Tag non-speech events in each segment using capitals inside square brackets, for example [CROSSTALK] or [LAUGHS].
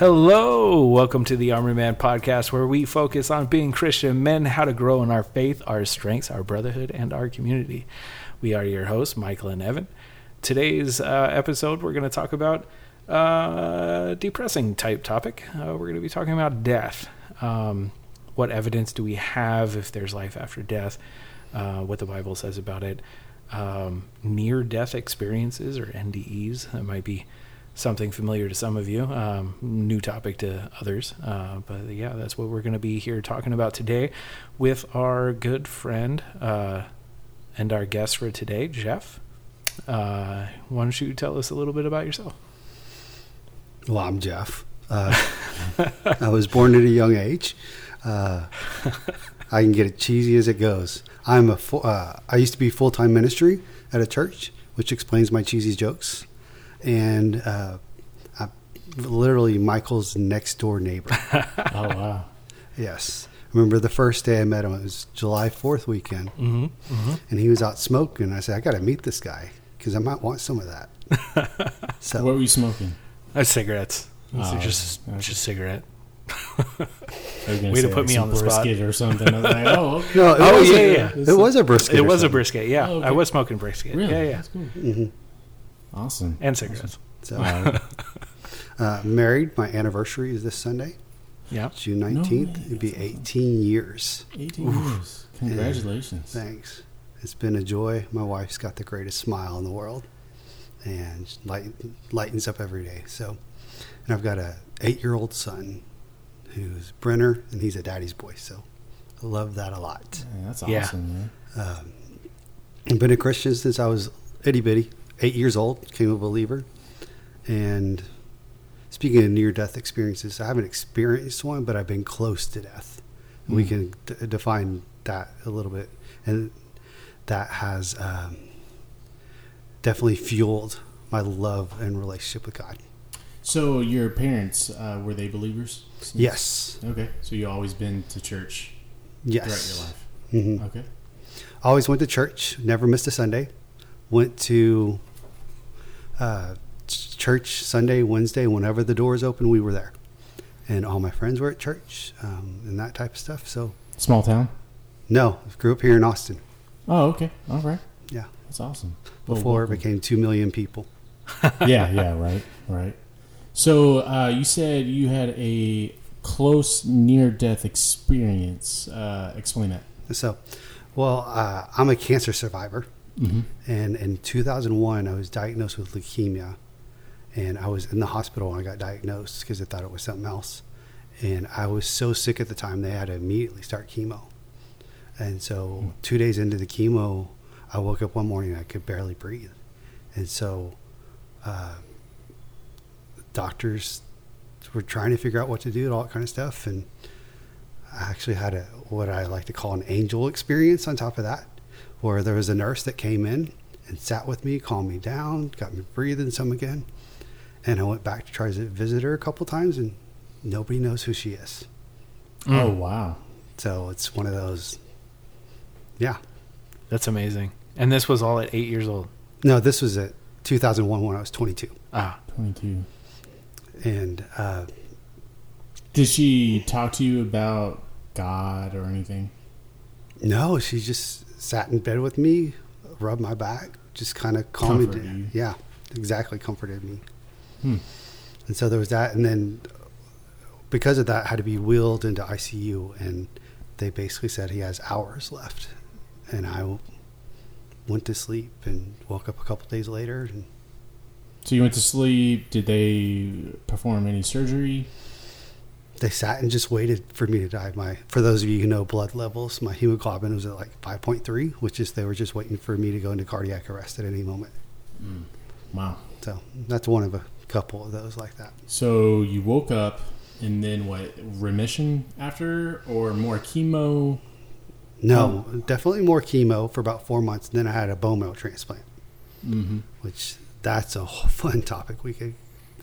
Hello, welcome to the Armor Man podcast, where we focus on being Christian men, how to grow in our faith, our strengths, our brotherhood, and our community. We are your hosts, Michael and Evan. Today's uh, episode, we're going to talk about uh, depressing type topic. Uh, we're going to be talking about death. Um, what evidence do we have if there's life after death? Uh, what the Bible says about it. Um, near death experiences or NDEs. That might be something familiar to some of you, um, new topic to others. Uh, but yeah, that's what we're going to be here talking about today with our good friend uh, and our guest for today, Jeff. Uh, why don't you tell us a little bit about yourself? Well, I'm Jeff. Uh, I was born at a young age. Uh, I can get it cheesy as it goes. I'm a uh, I used to be full time ministry at a church, which explains my cheesy jokes. And uh, I'm literally Michael's next door neighbor. [LAUGHS] Oh wow. yes. Remember the first day I met him? It was July 4th weekend. Mm-hmm. Mm-hmm. And he was out smoking. I said, I got to meet this guy because I might want some of that. [LAUGHS] so What were you smoking? That's cigarettes. These Oh, just okay. just cigarette. I was gonna Way to say, put me on the spot. or something. I was like, [LAUGHS] oh, okay. No, it Oh, was yeah, a, yeah. It was a brisket. It or was a brisket, yeah. Oh, okay. I was smoking brisket. Really? Yeah, yeah. That's cool. Mhm. Awesome. And cigarettes. So, [LAUGHS] uh, married. My anniversary is this Sunday, Yeah. June 19th. way, It'd be 18 years. 18 years. Congratulations. Thanks. It's been a joy. My wife's got the greatest smile in the world, and light, lightens up every day. So, and I've got a eight-year-old son, who's Brenner, and he's a daddy's boy. So, I love that a lot. Yeah, that's Yeah. awesome, man. Um, I've been a Christian since I was itty bitty, eight years old. Became a believer, and speaking of near-death experiences, I haven't experienced one, but I've been close to death. We Mm. can d- define that a little bit, and that has um, definitely fueled my love and relationship with God. So your parents uh, were they believers? since- Yes, Okay. So you always been to church yes. throughout your life. hmm Okay. Always went to church. Never missed a Sunday. Went to uh, church Sunday, Wednesday, whenever the doors open, we were there. And all my friends were at church um, and that type of stuff. So Small town. no, I grew up here in Austin. Oh, okay. All right. Yeah, That's awesome. Before it became two million people. [LAUGHS] yeah, yeah, right, right. So uh, you said you had a close near-death experience. Uh, explain that. So, well, uh, I'm a cancer survivor. Mm-hmm. And in 2001, I was diagnosed with leukemia. And I was in the hospital when I got diagnosed because I thought it was something else. And I was so sick at the time, they had to immediately start chemo. And so, two days into the chemo, I woke up one morning I could barely breathe. And so, uh, doctors were trying to figure out what to do and all that kind of stuff. And I actually had a what I like to call an angel experience on top of that, where there was a nurse that came in and sat with me, calmed me down, got me breathing some again, and I went back to try to visit her a couple times, and nobody knows who she is. Mm. Oh wow. So it's one of those. Yeah. That's amazing. And this was all at eight years old. No, this was at 2001 when I was 22, Ah, Twenty-two. and uh, Did she talk to you about God or anything? No, she just sat in bed with me, rubbed my back, just kind of calmed me Comfort. Yeah, exactly, comforted me. Hmm. And so there was that, and then because of that, I had to be wheeled into ICU, and they basically said he has hours left, and I went to sleep and woke up a couple days later, and So you went to sleep. Did they perform any surgery? They sat and just waited for me to die. My for those of you who know blood levels, my hemoglobin was at like 5.3, which is they were just waiting for me to go into cardiac arrest at any moment. Wow. So that's one of a couple of those like that. So you woke up and then what? Remission after or more chemo? No, definitely more chemo for about four months. Then I had a bone marrow transplant. Mm-hmm. which that's a [LAUGHS] fun topic we could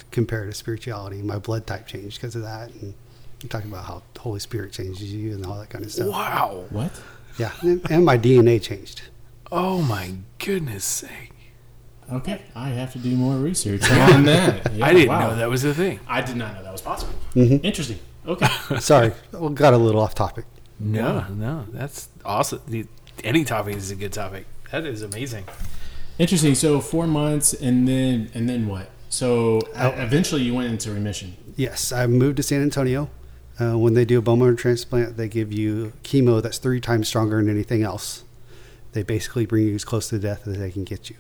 compare to spirituality. My blood type changed because of that, and we talking about how the Holy Spirit changes you and all that kind of stuff. wow. What? Yeah, and, and my DNA changed. Oh my goodness sake. Okay, I have to do more research [LAUGHS] on that. [LAUGHS] Yeah, I didn't wow. know that was a thing. I did not know that was possible. Mhm. Interesting. Okay. [LAUGHS] Sorry, we got a little off topic. No, no, that's awesome. The- Any topic is a good topic. That is amazing. Interesting. So four months, and then and then what? So uh, eventually, you went into remission. Yes, I moved to San Antonio. Uh, when they do a bone marrow transplant, they give you chemo that's three times stronger than anything else. They basically bring you as close to death as they can get you.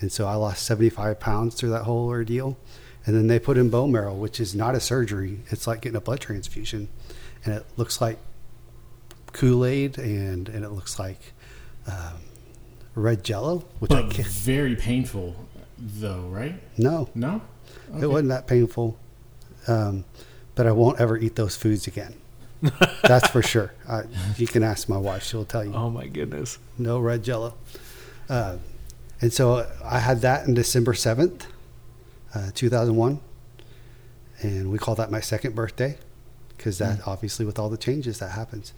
And so I lost 75 pounds through that whole ordeal. And then they put in bone marrow, which is not a surgery. It's like getting a blood transfusion. And it looks like Kool Aid and, and it looks like um, red jello, which I But can't. very painful, though, right? No, No. It wasn't that painful, um, but I won't ever eat those foods again. [LAUGHS] That's for sure. I, you can ask my wife; she'll tell you. Oh my goodness. No red Jello. Uh, and so I had that in December seventh, uh, two thousand one, and we call that my second birthday because that obviously with all the changes that happens.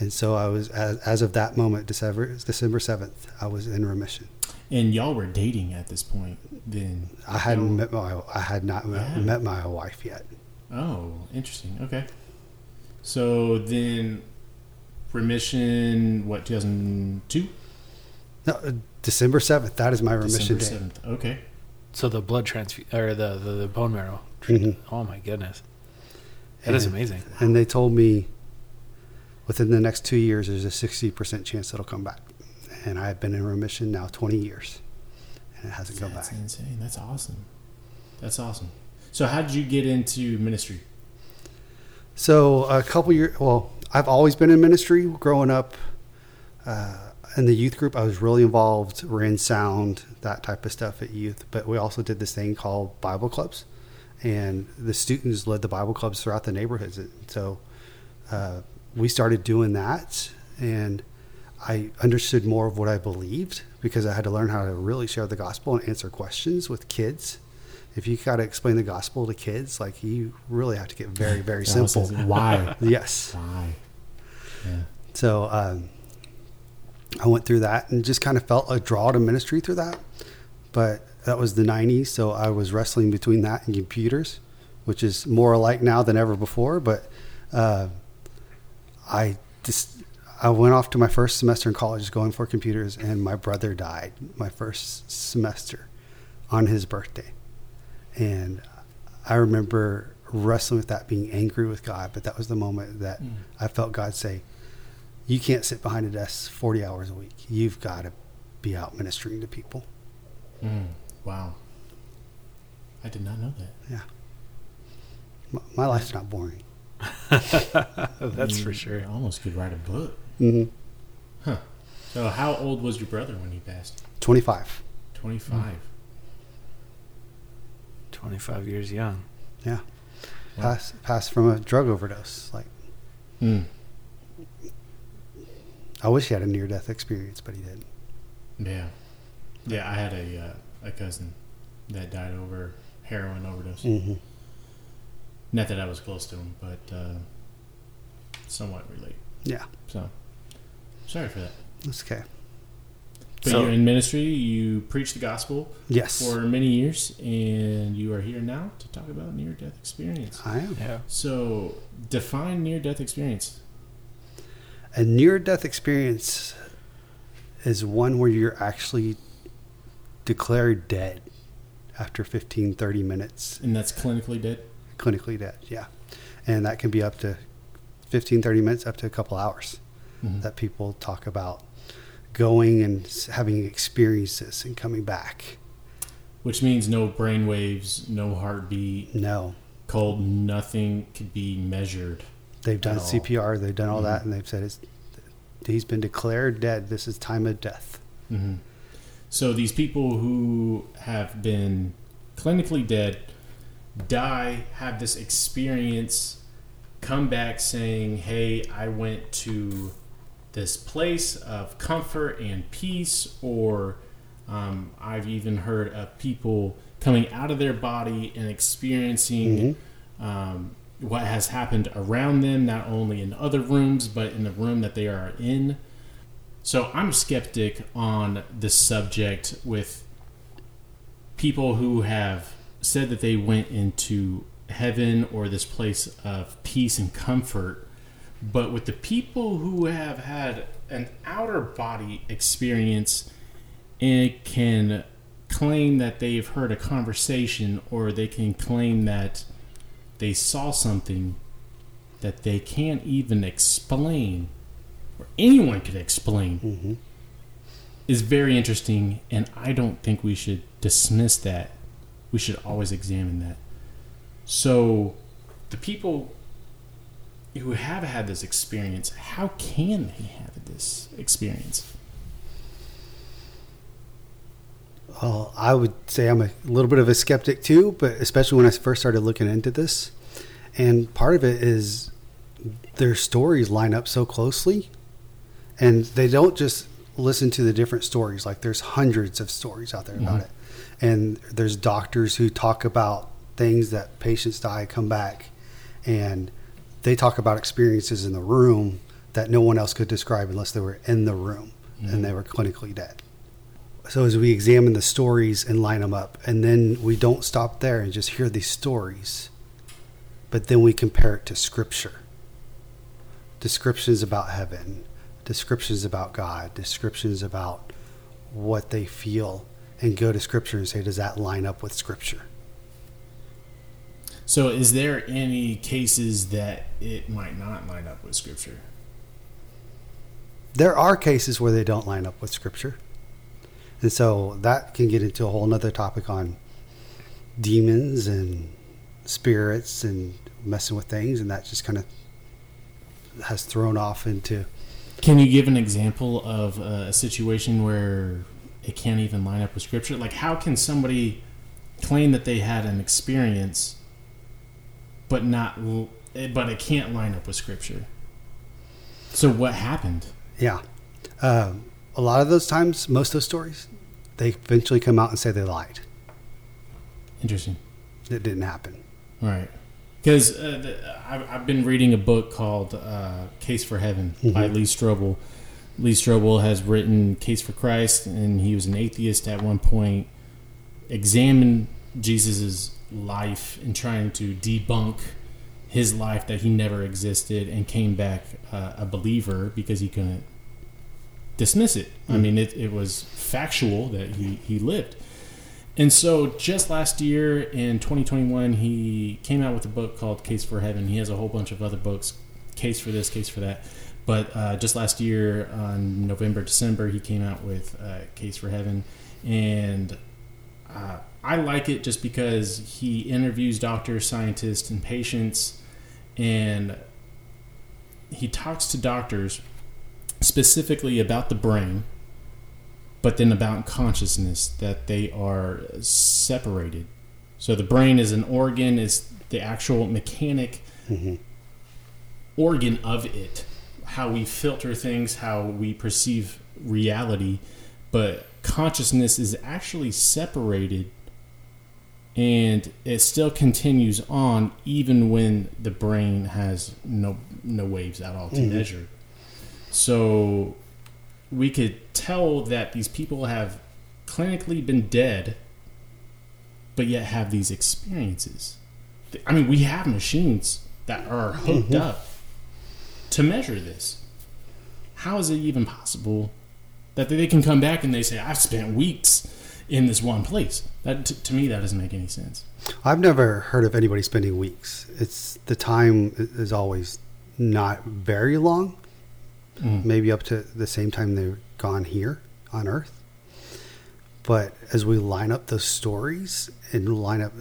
And so I was as, as of that moment, December December seventh, I was in remission. And y'all were dating at this point. Then. I hadn't met my I had not Yeah. met my wife yet. Oh, interesting. Okay. So then, remission. What? Two thousand two. No, uh, December seventh. That is my remission December day. seventh. Okay. So the blood transfusion or the, the, the bone marrow. Mhm. Oh my goodness. That is And- amazing. And they told me within the next two years, there's a sixty percent chance it'll come back. And I've been in remission now twenty years, and it hasn't come back. That's insane. That's awesome. That's awesome. So, how did you get into ministry? So a couple years. Well, I've always been in ministry. Growing up uh, in the youth group, I was really involved, ran sound, that type of stuff at youth. But we also did this thing called Bible clubs, and the students led the Bible clubs throughout the neighborhoods. So uh, we started doing that, and I understood more of what I believed because I had to learn how to really share the gospel and answer questions with kids. If you got to explain the gospel to kids, like you really have to get very, very simple. Why? [LAUGHS] Yes. Why? Yeah. So um, I went through that and just kind of felt a draw to ministry through that. But that was the 90s, so I was wrestling between that and computers, which is more alike now than ever before. But uh, I just I went off to my first semester in college going for computers, and my brother died my first semester on his birthday, and I remember wrestling with that, being angry with God. But that was the moment that Mm. I felt God say, "You can't sit behind a desk forty hours a week. You've got to be out ministering to people." Mm. Wow. I did not know that. Yeah, my, my life's not boring. [LAUGHS] That's for You sure. almost could write a book. hmm So, how old was your brother when he passed? Twenty-five. 25. 25 years young. Yeah, Wow. pass passed from a drug overdose. Like Mm. I wish he had a near-death experience, but he didn't. Yeah. Yeah, I had a, uh, a cousin that died over heroin overdose. hmm Not that I was close to him, but uh, somewhat relate. Yeah, So, sorry for that. that's okay. But So- you're in ministry, you preach the gospel Yes, for many years, and you are here now to talk about near death experience. I am. Yeah. So, define near death experience. A near-death experience is one where you're actually declared dead after 15, 30 minutes, And that's clinically dead? clinically dead. Yeah, and that can be up to 15, 30 minutes, up to a couple hours. Mhm. that people talk about going and having experiences and coming back. Which means no brain waves, no heartbeat, No, cold, nothing could be measured. they've done. CPR, they've done all that, Mhm. and they've said it's, he's been declared dead. This is time of death. hmm So these people who have been clinically dead die, have this experience, come back saying, "Hey, I went to this place of comfort and peace," or um, I've even heard of people coming out of their body and experiencing um, what has happened around them, not only in other rooms, but in the room that they are in. So I'm skeptic on this subject with people who have said that they went into heaven or this place of peace and comfort, but with the people who have had an outer body experience and can claim that they've heard a conversation or they can claim that they saw something that they can't even explain or anyone could explain hmm is very interesting and I don't think we should dismiss that. We should always examine that. So the people who have had this experience, how can they have this experience? Well, I would say I'm a little bit of a skeptic too, but especially when I first started looking into this. And part of it is their stories line up so closely, and they don't just listen to the different stories. Like there's hundreds of stories out there about Mhm. it, and there's doctors who talk about things that patients die, come back, and they talk about experiences in the room that no one else could describe unless they were in the room Mhm. and they were clinically dead. So as we examine the stories and line them up, and then we don't stop there and just hear these stories, but then we compare it to scripture. Descriptions about heaven, descriptions about God, descriptions about what they feel, and go to scripture and say, does that line up with scripture? So, is there any cases that it might not line up with Scripture? There are cases where they don't line up with scripture. And so that can get into a whole nother topic on demons and spirits and messing with things. And that just kind of has thrown off into Can you give an example of a situation where it can't even line up with Scripture? Like, how can somebody claim that they had an experience, but not, but it can't line up with Scripture? So, what happened? Yeah. Um, a lot of those times, most of those stories, they eventually come out and say they lied. Interesting. It didn't happen. Right. Because uh, I've, I've been reading a book called uh, Case for Heaven by Mhm. Lee Strobel. Lee Strobel has written Case for Christ, and he was an atheist at one point, examined Jesus' life and trying to debunk his life that he never existed and came back uh, a believer because he couldn't dismiss it. I Mm. mean, it, it was factual that he, he lived. And so, just last year in 2021, he came out with a book called Case for Heaven. He has a whole bunch of other books, Case for this, Case for that. But uh, just last year, on November, December, he came out with uh, Case for Heaven. And uh, I like it just because he interviews doctors, scientists, and patients. And he talks to doctors specifically about the brain but then about consciousness that they are separated. So the brain is an organ, is the actual mechanic hmm organ of it, how we filter things, how we perceive reality, but consciousness is actually separated and it still continues on even when the brain has no no waves at all to Mhm. measure. So we could tell that these people have clinically been dead but yet have these experiences. I mean, we have machines that are hooked Mhm. up to measure this. How is it even possible that they can come back and they say, "I've spent weeks in this one place"? That t- to me, that doesn't make any sense. I've never heard of anybody spending weeks. It's the time is always not very long, Mm. maybe up to the same time they're gone here on Earth. But as we line up those stories and line up,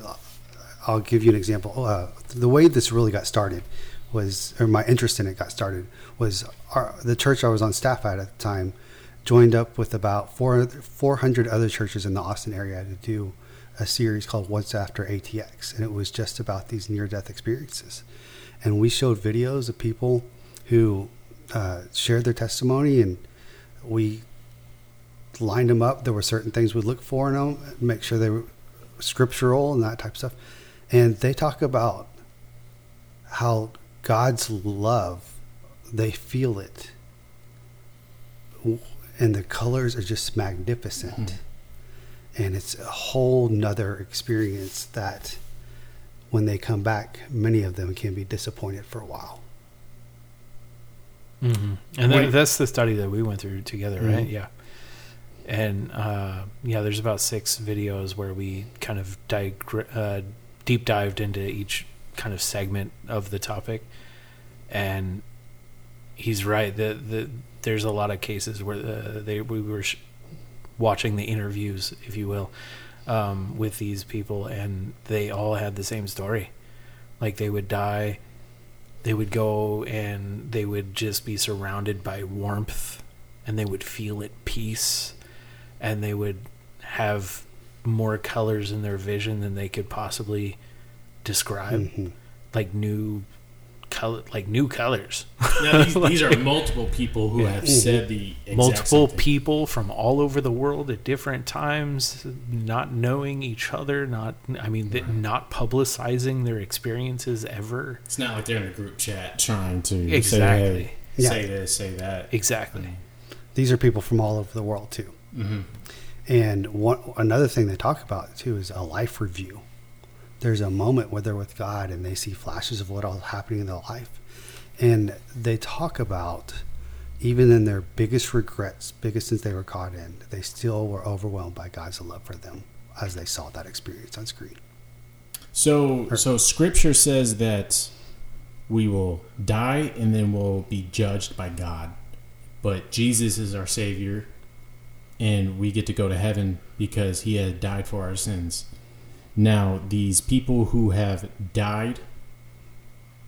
I'll give you an example. Uh, the way this really got started was, or my interest in it got started, was our, the church I was on staff at at the time joined up with about four, 400 other churches in the Austin area to do a series called What's After ATX. And it was just about these near death experiences. And we showed videos of people who uh, shared their testimony and we lined them up. There were certain things we'd look for in them, make sure they were scriptural and that type of stuff. And they talk about how God's love, they feel it. And the colors are just magnificent. Mhm. and it's a whole nother experience that when they come back, many of them can be disappointed for a while. Mm-hmm. And Wait. that, that's the study that we went through together, right? Mhm. Yeah. And uh, yeah, there's about six videos where we kind of digre- uh, deep dived into each kind of segment of the topic, and he's right. The the there's a lot of cases where the, they we were sh- watching the interviews, if you will, um, with these people, and they all had the same story. Like they would die they would go and they would just be surrounded by warmth and they would feel at peace and they would have more colors in their vision than they could possibly describe Mhm. like new color like new colors [LAUGHS] Now, these, these are multiple people who have said the exact multiple same thing. people from all over the world at different times not knowing each other not i mean th- not publicizing their experiences ever It's not like they're in a group chat trying to Exactly. say, hey, Yeah. say this, say that. exactly These are people from all over the world too. hmm And one another thing they talk about too is a life review. There's a moment where they're with God and they see flashes of what all happening in their life, and they talk about even in their biggest regrets, biggest sins they were caught in, they still were overwhelmed by God's love for them as they saw that experience on screen. So, so Scripture says that we will die and then we'll be judged by God, but Jesus is our Savior, and we get to go to heaven because He had died for our sins. Now, these people who have died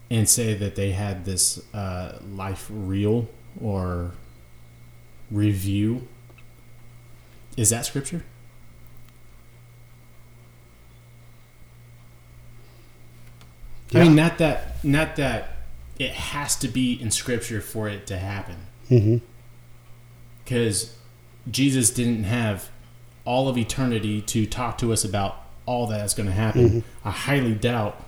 and say that they had this uh, life reel or review, is that Scripture? I mean, not that, not that it has to be in Scripture for it to happen, Mm-hmm. because Jesus didn't have all of eternity to talk to us about all that's going to happen. I highly doubt.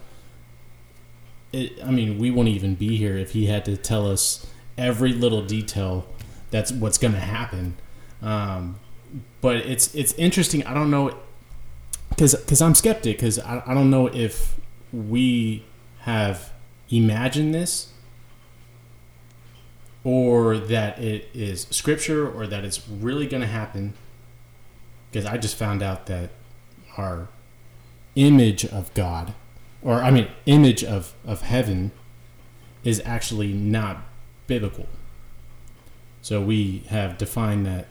It, I mean, we wouldn't even be here if he had to tell us every little detail. That's what's going to happen. Um, but it's it's interesting. I don't know because because I'm skeptic because I, I don't know if we have imagined this or that it is scripture or that it's really going to happen because I just found out that our image of God or I mean image of of heaven is actually not biblical. So we have defined that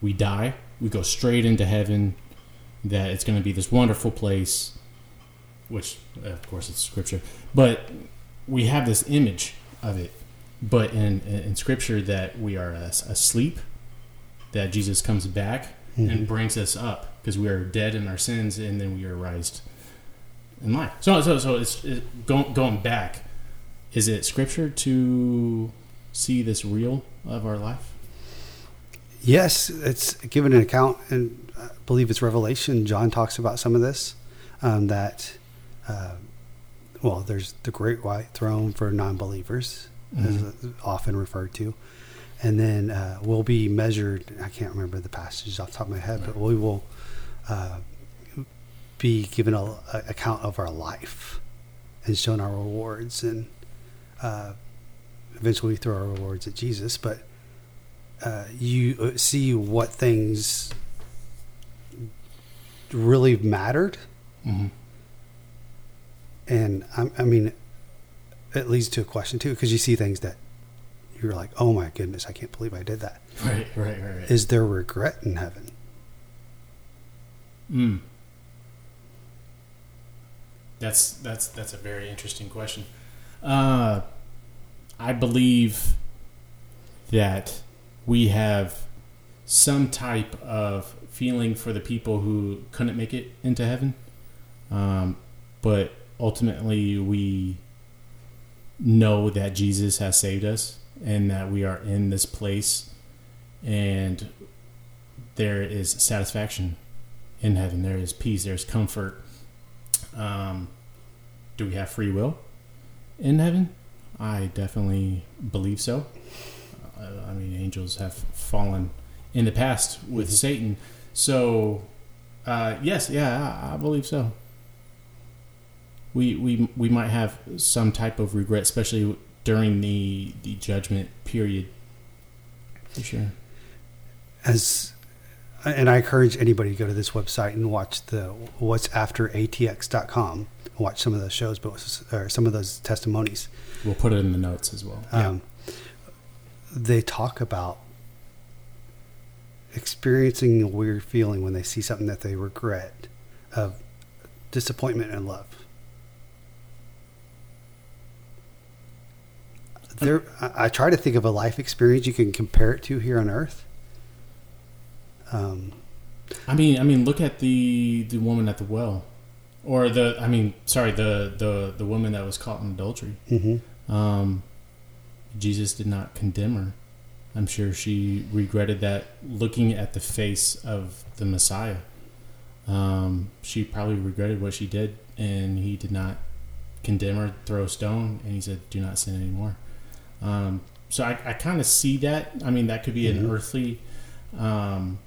we die, we go straight into heaven, that it's going to be this wonderful place, which of course it's scripture, but we have this image of it. But in in scripture that we are as- asleep, that Jesus comes back and mm-hmm. brings us up because we are dead in our sins and then we are raised in life. So so so it's it, going going back. Is it scripture to see this reel of our life? Yes, it's given an account, and I believe it's Revelation. John talks about some of this. Um, that, uh, well, there's the great white throne for non-believers, as it's often referred to, and then uh, we'll be measured. I can't remember the passages off the top of my head, but we will uh, be given a, a account of our life and shown our rewards, and uh, eventually throw our rewards at Jesus, but uh, you uh, see what things really mattered, Mm-hmm. and I, I mean, it leads to a question too, because you see things that you're like, "Oh my goodness, I can't believe I did that." Right, right, right, right. Is there regret in heaven? Mm. That's that's that's a very interesting question. Uh, I believe that we have some type of feeling for the people who couldn't make it into heaven, um, but ultimately we know that Jesus has saved us and that we are in this place, and there is satisfaction in heaven. There is peace. There's comfort. Um, do we have free will in heaven? I definitely believe so. Uh, I mean, angels have fallen in the past with Satan. So, Uh, yes, yeah, I, I believe so. We we we might have some type of regret, especially during the the judgment period. For sure. As and I encourage anybody to go to this website and watch the what's after atx.com and watch some of those shows, but or some of those testimonies. We'll put it in the notes as well. Um, They talk about experiencing a weird feeling when they see something that they regret of disappointment and love. There, I, I try to think of a life experience you can compare it to here on Earth. Um, I mean, I mean, look at the the woman at the well, or the I mean, sorry, the the the woman that was caught in adultery. mhm. Um, Jesus did not condemn her. I'm sure she regretted that looking at the face of the Messiah. Um, she probably regretted what she did, and he did not condemn her, throw a stone, and he said, "Do not sin anymore." Um, so I, I kind of see that. I mean, that could be an Mhm. earthly um,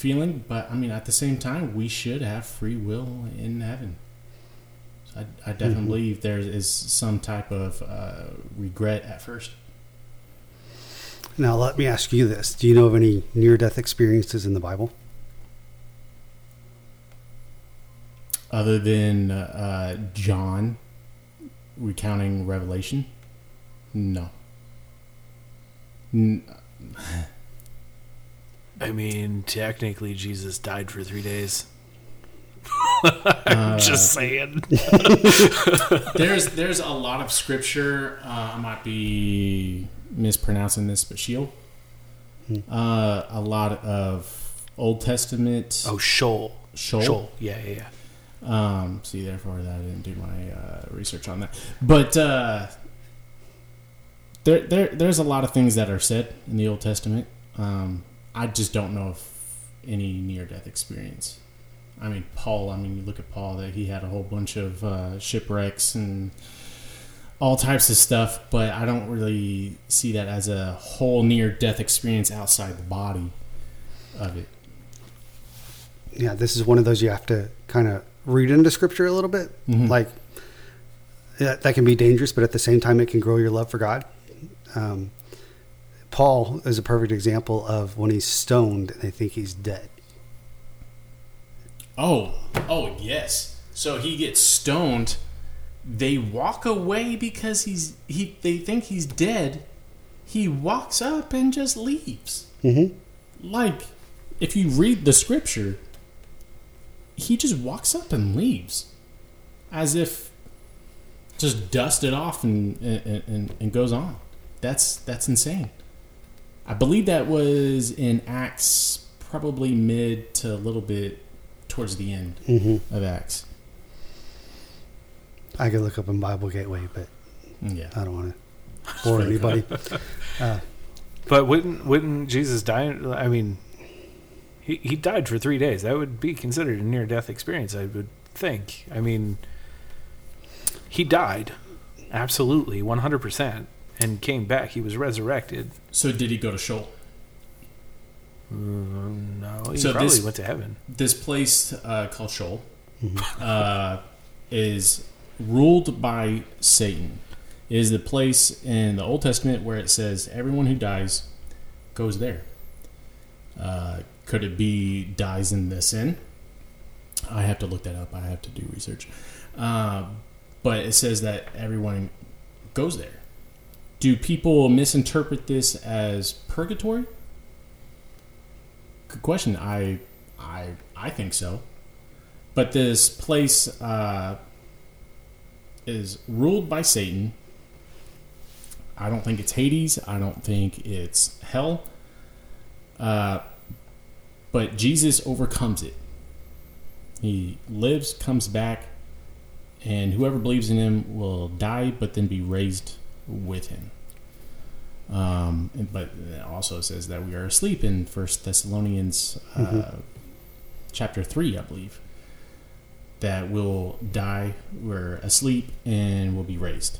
feeling, but I mean, at the same time, we should have free will in heaven. So I, I definitely Mhm. believe there is some type of uh, regret at first. Now, let me ask you this: Do you know of any near-death experiences in the Bible? Other than uh, John recounting Revelation, no. N- I mean, technically, Jesus died for three days. [LAUGHS] I'm uh, Just saying. [LAUGHS] there's there's a lot of scripture. Uh, I might be mispronouncing this, but Sheol. Hmm. Uh, a lot of Old Testament. Oh, Shoal. Sheol. Shoal. Yeah, yeah, yeah. Um, see, therefore, that I didn't do my uh, research on that. But uh, there, there, there's a lot of things that are said in the Old Testament. Um, I just don't know if any near-death experience. I mean, Paul. I mean, you look at Paul; that he had a whole bunch of uh, shipwrecks and all types of stuff. But I don't really see that as a whole near-death experience outside the body of it. Yeah, this is one of those you have to kind of read into Scripture a little bit. Mhm. Like that, that can be dangerous, but at the same time, it can grow your love for God. Um, Paul is a perfect example of when he's stoned and they think he's dead. Oh, oh yes. So he gets stoned. They walk away because he's he. They think he's dead. He walks up and just leaves. Mm-hmm. Like, if you read the scripture, he just walks up and leaves, as if just dust it off and and, and, and goes on. That's that's insane. I believe that was in Acts, probably mid to a little bit towards the end Mm-hmm. of Acts. I could look up in Bible Gateway, but Yeah. I don't want to bore [LAUGHS] anybody. [LAUGHS] Uh, But wouldn't wouldn't Jesus die? I mean, he he died for three days. That would be considered a near death experience. I would think. I mean, he died, absolutely, one hundred percent, and came back. He was resurrected. So did he go to Sheol? Mm, no, he So probably this- went to heaven. This place uh, called Sheol mhm. uh, is ruled by Satan. It is the place in the Old Testament where it says everyone who dies goes there. Uh, could it be dies in the sin? I have to look that up. I have to do research. Uh, but it says that everyone goes there. Do people misinterpret this as purgatory? Good question. I, I, I think so. But this place uh, is ruled by Satan. I don't think it's Hades. I don't think it's hell. Uh, but Jesus overcomes it. He lives, comes back, and whoever believes in him will die, but then be raised with him. Um, but it also says that we are asleep in First Thessalonians uh, Mhm. chapter three, I believe. That we'll die, we're asleep, and we'll be raised.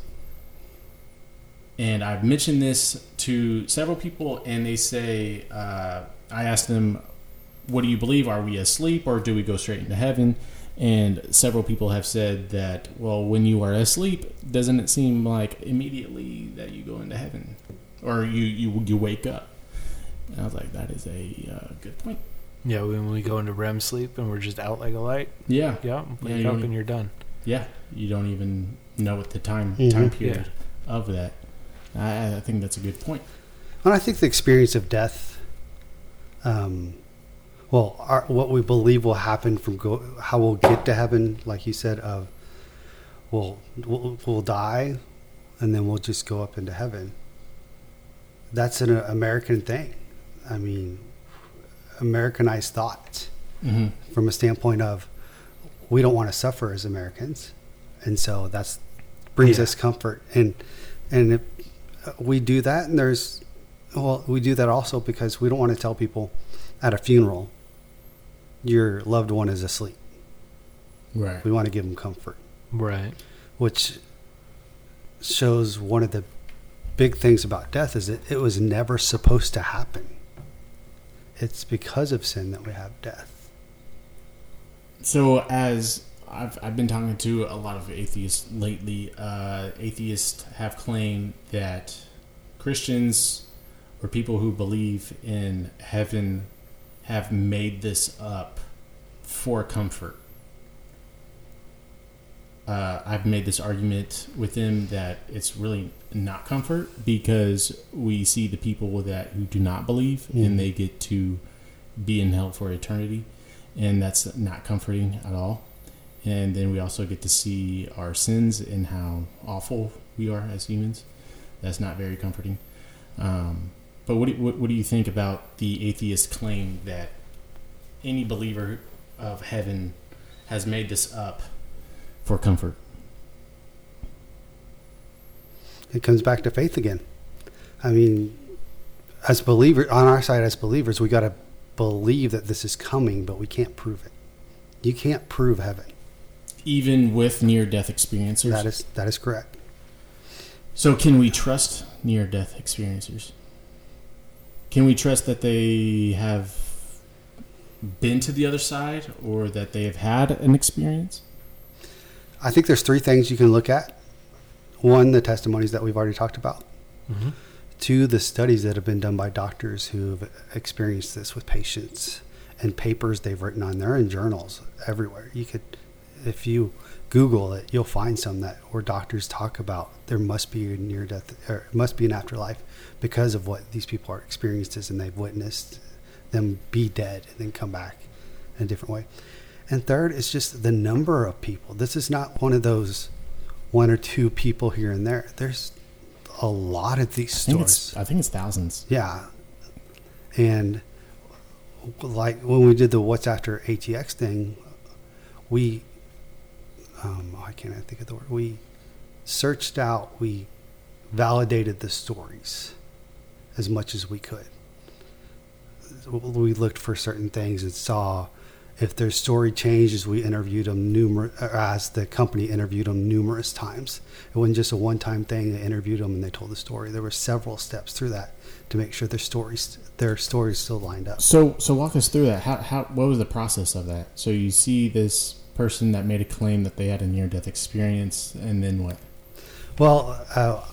And I've mentioned this to several people, and they say, uh, I asked them, what do you believe? Are we asleep or do we go straight into heaven? And several people have said that, well, when you are asleep, doesn't it seem like immediately that you go into heaven or you, you, you wake up? And I was like, that is a uh, good point. Yeah, when we go into REM sleep and we're just out like a light. Yeah. Yeah, Yeah, wake you up don't- and you're done. Yeah. You don't even know what the time, Mhm. time period of that. I, I think that's a good point. And I think the experience of death, um, well, our, what we believe will happen from go, how we'll get to heaven, like you said, of we'll, we'll we'll die, and then we'll just go up into heaven. That's an American thing. I mean, Americanized thought hmm from a standpoint of we don't want to suffer as Americans, and so that's brings Yeah. us comfort. And and if we do that, and there's well, we do that also because we don't want to tell people at a funeral your loved one is asleep. Right. We want to give them comfort, Right. which shows one of the big things about death is that it was never supposed to happen. It's because of sin that we have death. So, as I've, I've been talking to a lot of atheists lately, uh, atheists have claimed that Christians or people who believe in heaven have made this up for comfort. Uh, I've made this argument with them that it's really not comfort because we see the people that who do not believe Mhm. and they get to be in hell for eternity and that's not comforting at all. And then we also get to see our sins and how awful we are as humans. That's not very comforting. Um, but what do, what, what do you think about the atheist claim that any believer of heaven has made this up for comfort? it comes back to faith again. I mean, as believers, on our side as believers, we got to believe that this is coming, but we can't prove it. You can't prove heaven. Even with near-death experiencers. That is that is correct. So, can we trust near death experiencers? Can we trust that they have been to the other side or that they have had an experience? I think there's three things you can look at. One, the testimonies that we've already talked about. Mm-hmm. Two, the studies that have been done by doctors who've experienced this with patients and papers they've written on there and journals everywhere. You could, if you Google it, you'll find some that where doctors talk about there must be a near death or must be an afterlife because of what these people are experienced and they've witnessed them be dead and then come back in a different way. And third is just the number of people. This is not one of those one or two people here and there. There's a lot of these I stories. I think it's thousands. Yeah. And like when we did the What's After ATX thing, we, um, I can't think of the word. We searched out, we validated the stories as much as we could. We looked for certain things and saw if their story changes. We interviewed them numerous, as the company interviewed them numerous times. It wasn't just a one-time thing. They interviewed them and they told the story. There were several steps through that to make sure their stories, their stories still lined up. So so walk us through that. How how what was the process of that? So you see this person that made a claim that they had a near death experience and then what? Well, uh,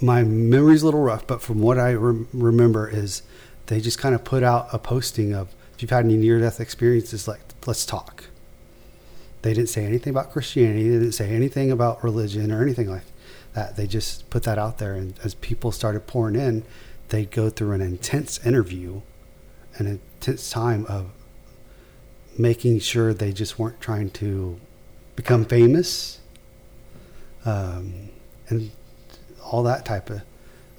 my memory's a little rough, but from what I rem- remember is they just kind of put out a posting of if you've had any near-death experiences, like let's talk. They didn't say anything about Christianity. They didn't say anything about religion or anything like that. They just put that out there, and as people started pouring in, they'd go through an intense interview, an intense time of making sure they just weren't trying to become famous um, and all that type of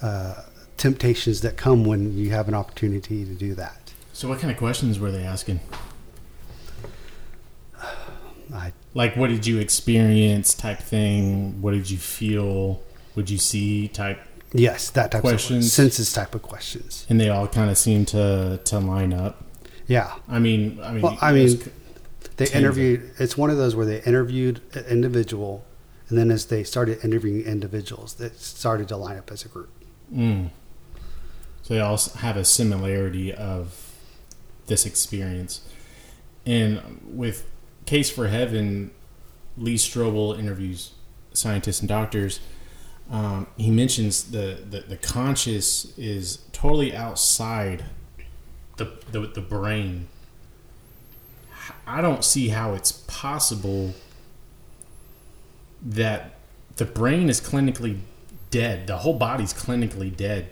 uh, temptations that come when you have an opportunity to do that. So what kind of questions were they asking? [SIGHS] I, Like what did you experience type thing? What did you feel? Would you see type yes, that type Questions. of census type of questions. and they all kind of seem to to line up. Yeah, I mean, I mean, Well, I mean- they interviewed. It's one of those where they interviewed an individual, and then as they started interviewing individuals, that started to line up as a group. mm. so they all have a similarity of this experience. And with Case for Heaven, Lee Strobel interviews scientists and doctors. Um, he mentions the, the, the conscious is totally outside the, the, the brain. I don't see how it's possible that the brain is clinically dead, the whole body's clinically dead,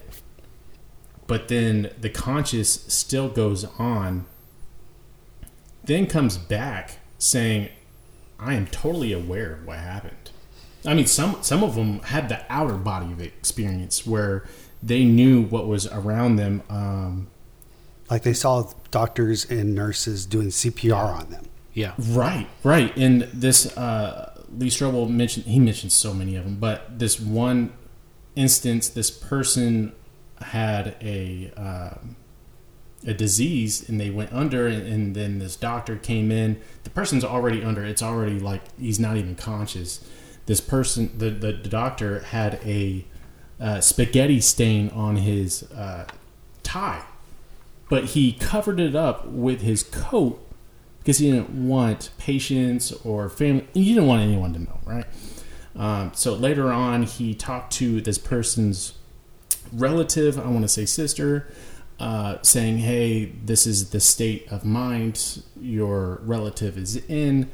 but then the conscious still goes on, then comes back saying, I am totally aware of what happened. I mean, some some of them had the outer body of experience where they knew what was around them. Um, like they saw doctors and nurses doing CPR on them. Yeah. Right, right. And this uh, Lee Strobel mentioned he mentioned so many of them, but this one instance, this person had a uh, a disease and they went under, and, and then this doctor came in. The person's already under. It's already like he's not even conscious. This person, the the, the doctor had a uh, spaghetti stain on his uh, tie, but he covered it up with his coat because he didn't want patients or family. He didn't want anyone to know, right? Um, so later on, he talked to this person's relative, I want to say sister, uh, saying, Hey, this is the state of mind your relative is in,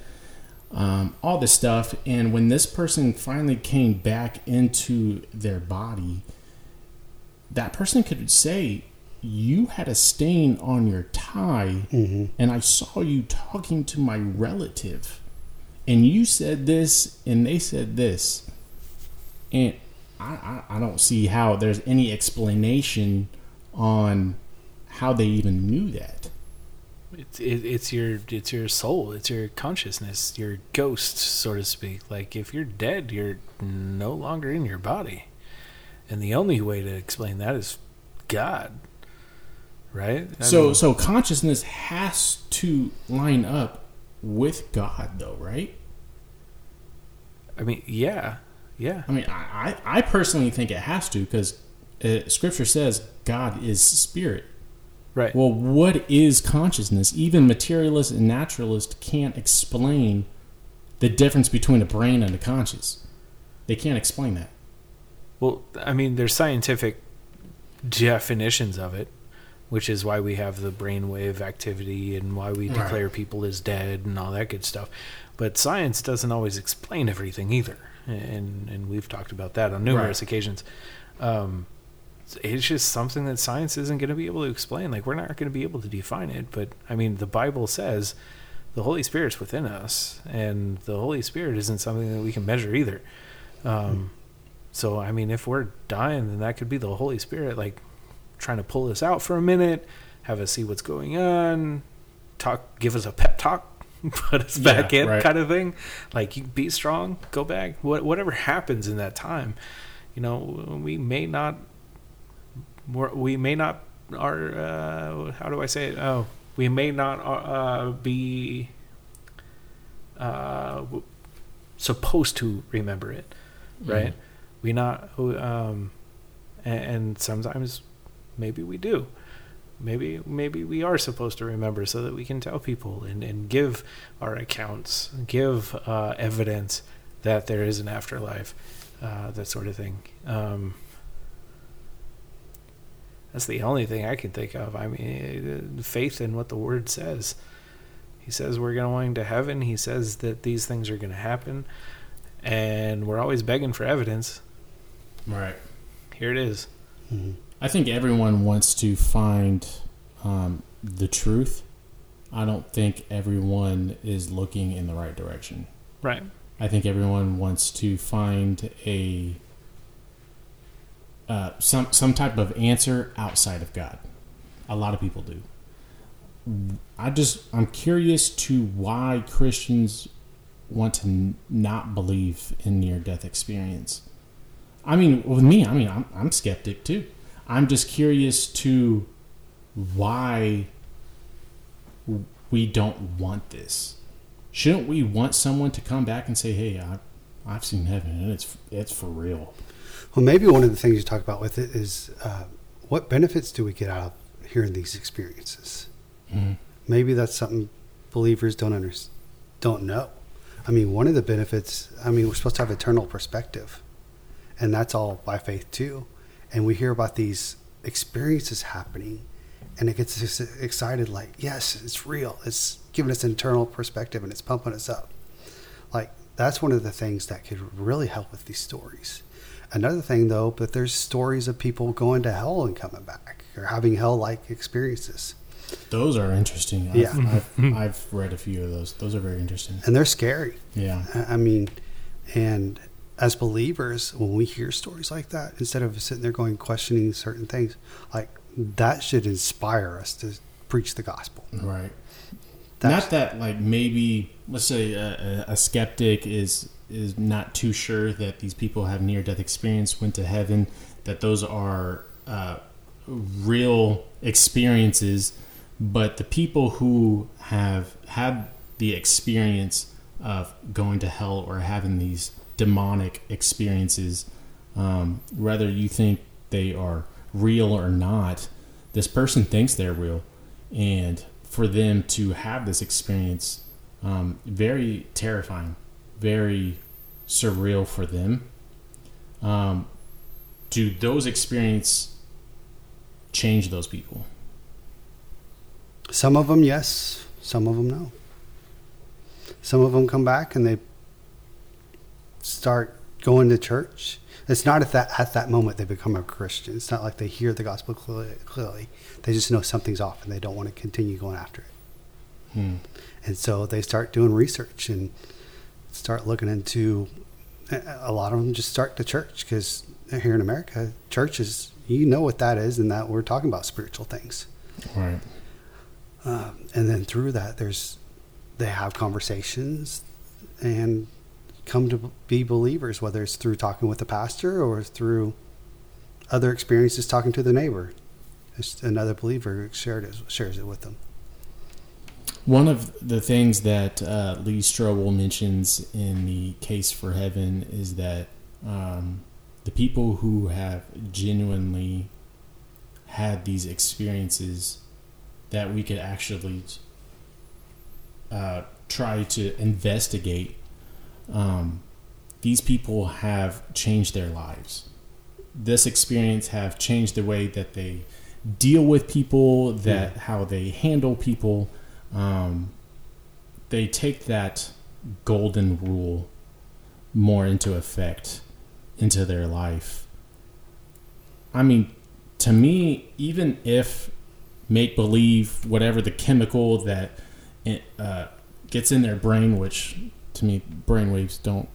um, all this stuff. And when this person finally came back into their body, that person could say, You had a stain on your tie, Mm-hmm. and I saw you talking to my relative and you said this and they said this. And I, I, I don't see how there's any explanation on how they even knew that. It's it, it's your it's your soul, it's your consciousness, your ghost, so to speak. Like if you're dead, you're no longer in your body, and the only way to explain that is God, right? I so mean, so consciousness has to line up with god though right I mean, yeah, yeah, i mean i i, I personally think it has to because uh, scripture says god is spirit right. Well, what is consciousness? Even materialists and naturalists can't explain the difference between a brain and a conscious. They can't explain that. Well, I mean, there's scientific definitions of it, which is why we have the brainwave activity and why we Right. declare people as dead and all that good stuff. But science doesn't always explain everything either, and and we've talked about that on numerous Right. occasions. Um, it's just something that science isn't going to be able to explain. Like we're not going to be able to define it. But I mean, the Bible says the Holy Spirit's within us, and the Holy Spirit isn't something that we can measure either. Um, so I mean, if we're dying, then that could be the Holy Spirit, like trying to pull us out for a minute, have us see what's going on, talk, give us a pep talk, [LAUGHS] put us back Yeah, in, right. kind of thing. Like you be strong, go back. What whatever happens in that time, you know, we may not, we may not are. Uh, how do I say it? Oh, we may not uh, be uh, w- supposed to remember it, right? We not, um, and, and sometimes maybe we do. Maybe maybe we are supposed to remember so that we can tell people and, and give our accounts, give uh, evidence that there is an afterlife, uh, that sort of thing. Um, that's the only thing I can think of. I mean, faith in what the word says. He says we're going to heaven. He says that these things are going to happen, and we're always begging for evidence. Right. Here it is. Mhm. I think everyone wants to find um, the truth. I don't think everyone is looking in the right direction. Right. I think everyone wants to find a uh, some some type of answer outside of God. A lot of people do. I just I'm curious to why Christians want to n- not believe in near death experience. I mean, with me, I mean, I'm, I'm skeptic too. I'm just curious to why we don't want this. Shouldn't we want someone to come back and say, "Hey, I, I've seen heaven, and it's it's for real." Well, maybe one of the things you talk about with it is uh, what benefits do we get out of hearing these experiences? Mhm. Maybe that's something believers don't under, don't know. I mean, one of the benefits. I mean, we're supposed to have eternal perspective, and that's all by faith too. And we hear about these experiences happening, and it gets us excited. Like, yes, it's real. It's giving us an eternal perspective, and it's pumping us up. Like that's one of the things that could really help with these stories. Another thing, though, but there's stories of people going to hell and coming back, or having hell-like experiences. Those are interesting. I've, Yeah. I've, [LAUGHS] I've read a few of those. Those are very interesting. and they're scary. Yeah. I I mean, and as believers, when we hear stories like that, instead of sitting there going questioning certain things, like that should inspire us to preach the gospel. Right. That's- not that like maybe let's say a, a, a skeptic is is not too sure that these people have near death experience, went to heaven, that those are uh, real experiences, but the people who have had the experience of going to hell or having these demonic experiences, um, whether you think they are real or not, this person thinks they're real, and for them to have this experience, um, very terrifying, very surreal for them. Um, do those experiences change those people? Some of them, yes. Some of them, no. Some of them come back and they start going to church. It's not at that at that moment they become a Christian. It's not like they hear the gospel clearly. clearly. They just know something's off and they don't want to continue going after it. Hmm. And so they start doing research and start looking into. A lot of them just start the church because here in America, churches, you know what that is, and that we're talking about spiritual things. Right. Um, and then through that, there's they have conversations and come to be believers, whether it's through talking with the pastor or through other experiences talking to the neighbor. Just another believer shared it, shares it with them. One of the things that uh, Lee Strobel mentions in the case for heaven is that um, the people who have genuinely had these experiences that we could actually uh, try to investigate, um, these people have changed their lives. This experience have changed the way that they deal with people, that how they handle people. Um, they take that golden rule more into effect into their life. I mean, to me, even if make believe, whatever the chemical that uh, gets in their brain, which to me, brainwaves don't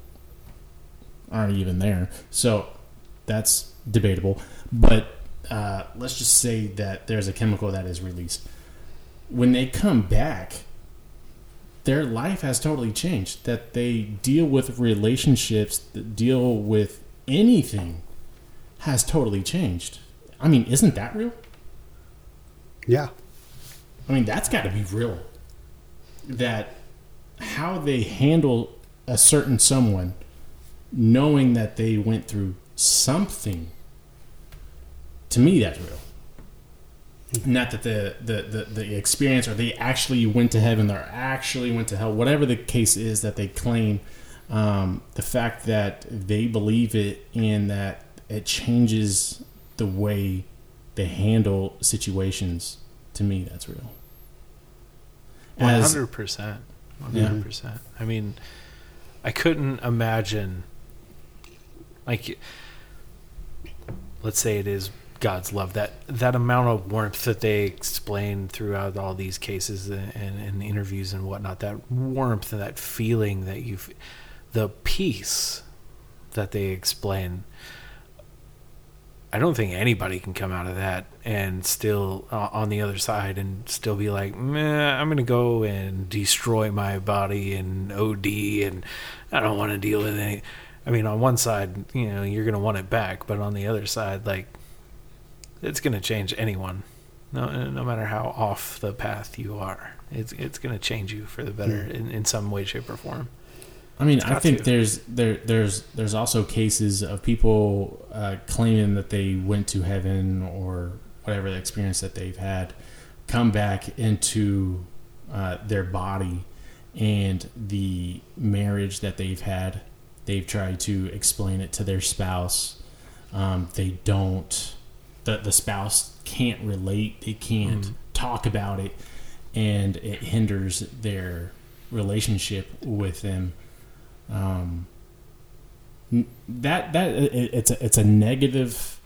aren't even there. So that's debatable. But uh, let's just say that there's a chemical that is released. When they come back, their life has totally changed. That they deal with relationships, that deal with anything, has totally changed. I mean, isn't that real? Yeah. I mean, that's got to be real. That how they handle a certain someone, knowing that they went through something, to me, that's real. Not that the, the, the, the experience or they actually went to heaven or actually went to hell, whatever the case is that they claim, um, the fact that they believe it and that it changes the way they handle situations, to me, that's real. Hundred percent. One Yeah. hundred percent. I mean, I couldn't imagine, like, let's say it is God's love that that amount of warmth that they explain throughout all these cases and, and, and interviews and whatnot. That warmth and that feeling that you, the peace that they explain. I don't think anybody can come out of that and still uh, on the other side and still be like, Meh, I'm going to go and destroy my body and OD and I don't want to deal with any. I mean, on one side, you know, you're going to want it back, but on the other side, like, it's going to change anyone, no, no matter how off the path you are. It's it's going to change you for the better in, in some way, shape, or form. I mean, I think to. there's there there's there's also cases of people uh, claiming that they went to heaven or whatever the experience that they've had, come back into uh, their body and the marriage that they've had. They've tried to explain it to their spouse. Um, they don't. The the spouse can't relate. They can't Mm. talk about it, and it hinders their relationship with them. Um, that that it, it's a, it's a negative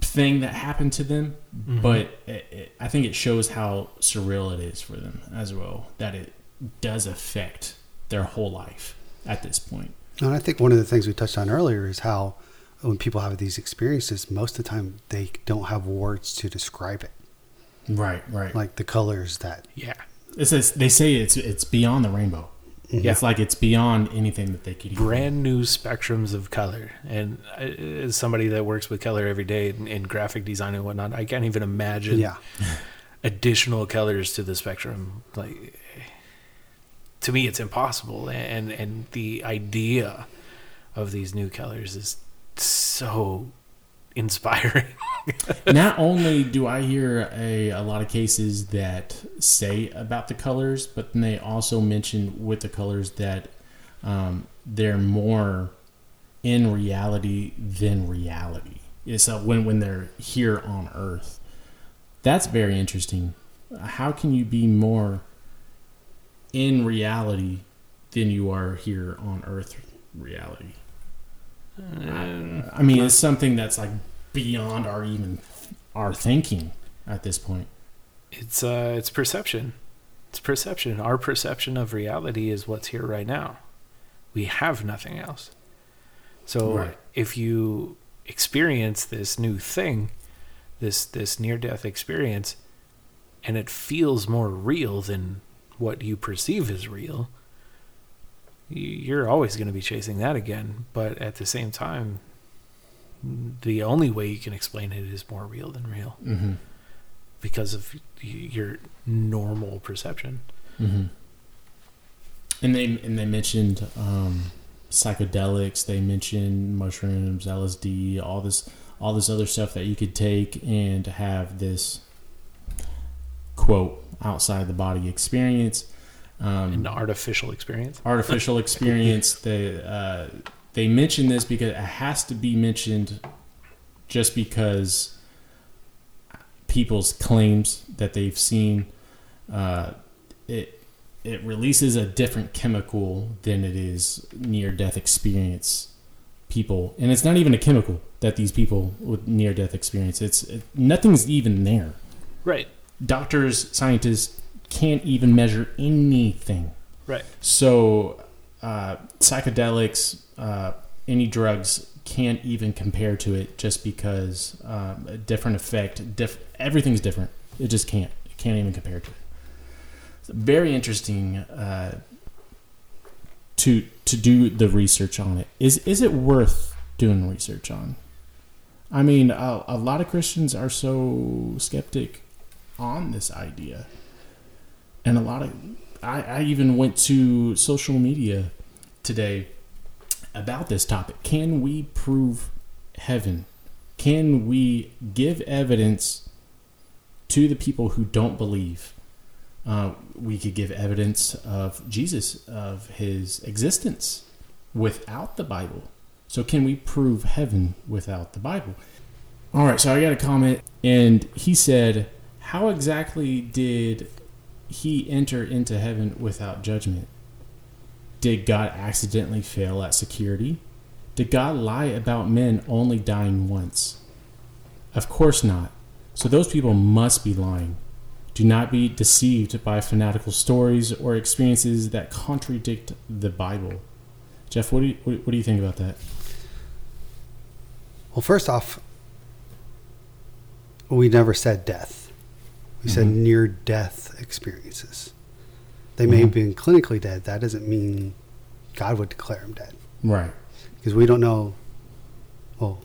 thing that happened to them, Mhm. but it, it, I think it shows how surreal it is for them as well. That it does affect their whole life at this point. And I think one of the things we touched on earlier is how when people have these experiences, most of the time they don't have words to describe it, Right, right. like the colors that. yeah. It says they say it's it's beyond the rainbow. Yeah. It's like it's beyond anything that they could even brand new spectrums of color. And as somebody that works with color every day in, in graphic design and whatnot, I can't even imagine Yeah, [LAUGHS] additional colors to the spectrum. Like to me, it's impossible. And and the idea of these new colors is so inspiring. [LAUGHS] Not only do I hear a, a lot of cases that say about the colors, but then they also mention with the colors that um, they're more in reality than reality. So when when they're here on Earth, that's very interesting. How can you be more in reality than you are here on Earth reality? I mean, it's something that's like beyond our even our thinking at this point. it's uh it's perception. It's perception. Our perception of reality is what's here right now. We have nothing else. So Right. if you experience this new thing, this this near death experience, and it feels more real than what you perceive as real, y- you're always going to be chasing that again. But at the same time, the only way you can explain it is more real than real Mm-hmm. because of your normal perception. Mm-hmm. And they and they mentioned um, psychedelics. They mentioned mushrooms, LSD, all this all this other stuff that you could take and have this quote outside the body experience. Um, An artificial experience. artificial [LAUGHS] experience. they uh, they mention this because it has to be mentioned, just because people's claims that they've seen uh, it it releases a different chemical than it is near death experience people and it's not even a chemical that these people with near death experience it's it, nothing's even there Right. doctors scientists can't even measure anything Right. so, uh, psychedelics, uh, any drugs can't even compare to it just because um, a different effect, diff- everything's different. It just can't. It can't even compare to it. It's very interesting uh, to to do the research on it. Is is it worth doing research on? I mean, a, a lot of Christians are so skeptic on this idea, and a lot of I, I even went to social media today about this topic. Can we prove heaven? Can we give evidence to the people who don't believe? Uh, we could give evidence of Jesus, of his existence without the Bible. So, can we prove heaven without the Bible? All right, so I got a comment, and he said, How exactly did he enter into heaven without judgment? Did God accidentally fail at security? Did God lie about men only dying once? Of course not. So those people must be lying. Do not be deceived by fanatical stories or experiences that contradict the Bible. Jeff, what do you, what, do you think about that? Well, first off, we never said death. We said Mhm. near death experiences. They may Mhm. have been clinically dead. That doesn't mean God would declare them dead Right. because we don't know. Well,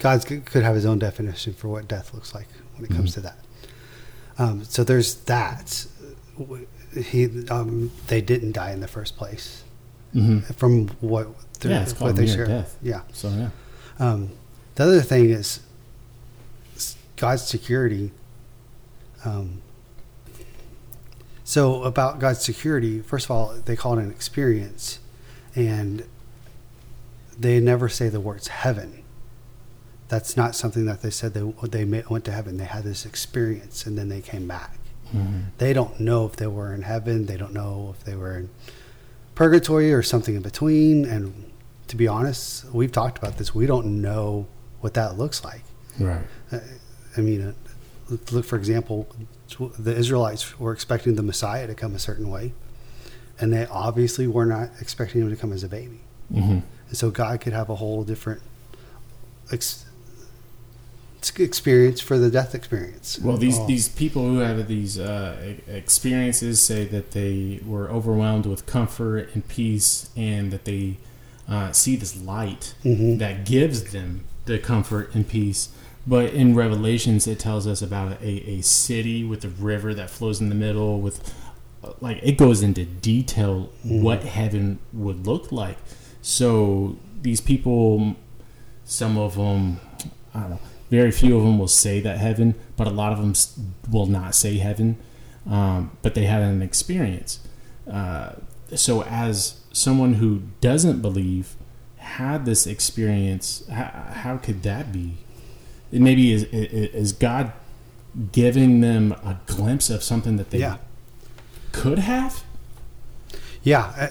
God could have his own definition for what death looks like when it comes Mhm. to that. Um, so there's that. He, um, they didn't die in the first place. hmm From what, Yeah, it's what they share. death. Yeah. So yeah. Um, the other thing is God's security Um, so about God's security, first of all, they call it an experience, and they never say the words heaven. That's not something that they said they they went to heaven. They had this experience, and then they came back. Mm-hmm. They don't know if they were in heaven. They don't know if they were in purgatory or something in between. And to be honest, we've talked about this. We don't know what that looks like. Right. Uh, I mean, look for example, the Israelites were expecting the Messiah to come a certain way, and they obviously were not expecting him to come as a baby. Mm-hmm. And so God could have a whole different ex- experience for the death experience. Well, these Oh. these people who have these uh, experiences say that they were overwhelmed with comfort and peace, and that they uh, see this light Mhm. that gives them the comfort and peace. But in Revelations, it tells us about a, a city with a river that flows in the middle. With like it goes into detail what heaven would look like. So these people, some of them, I don't know. Very few of them will say that heaven, but a lot of them will not say heaven. Um, but they had an experience. Uh, so as someone who doesn't believe had this experience, how, how could that be? Maybe is, is God giving them a glimpse of something that they Yeah. could have? Yeah,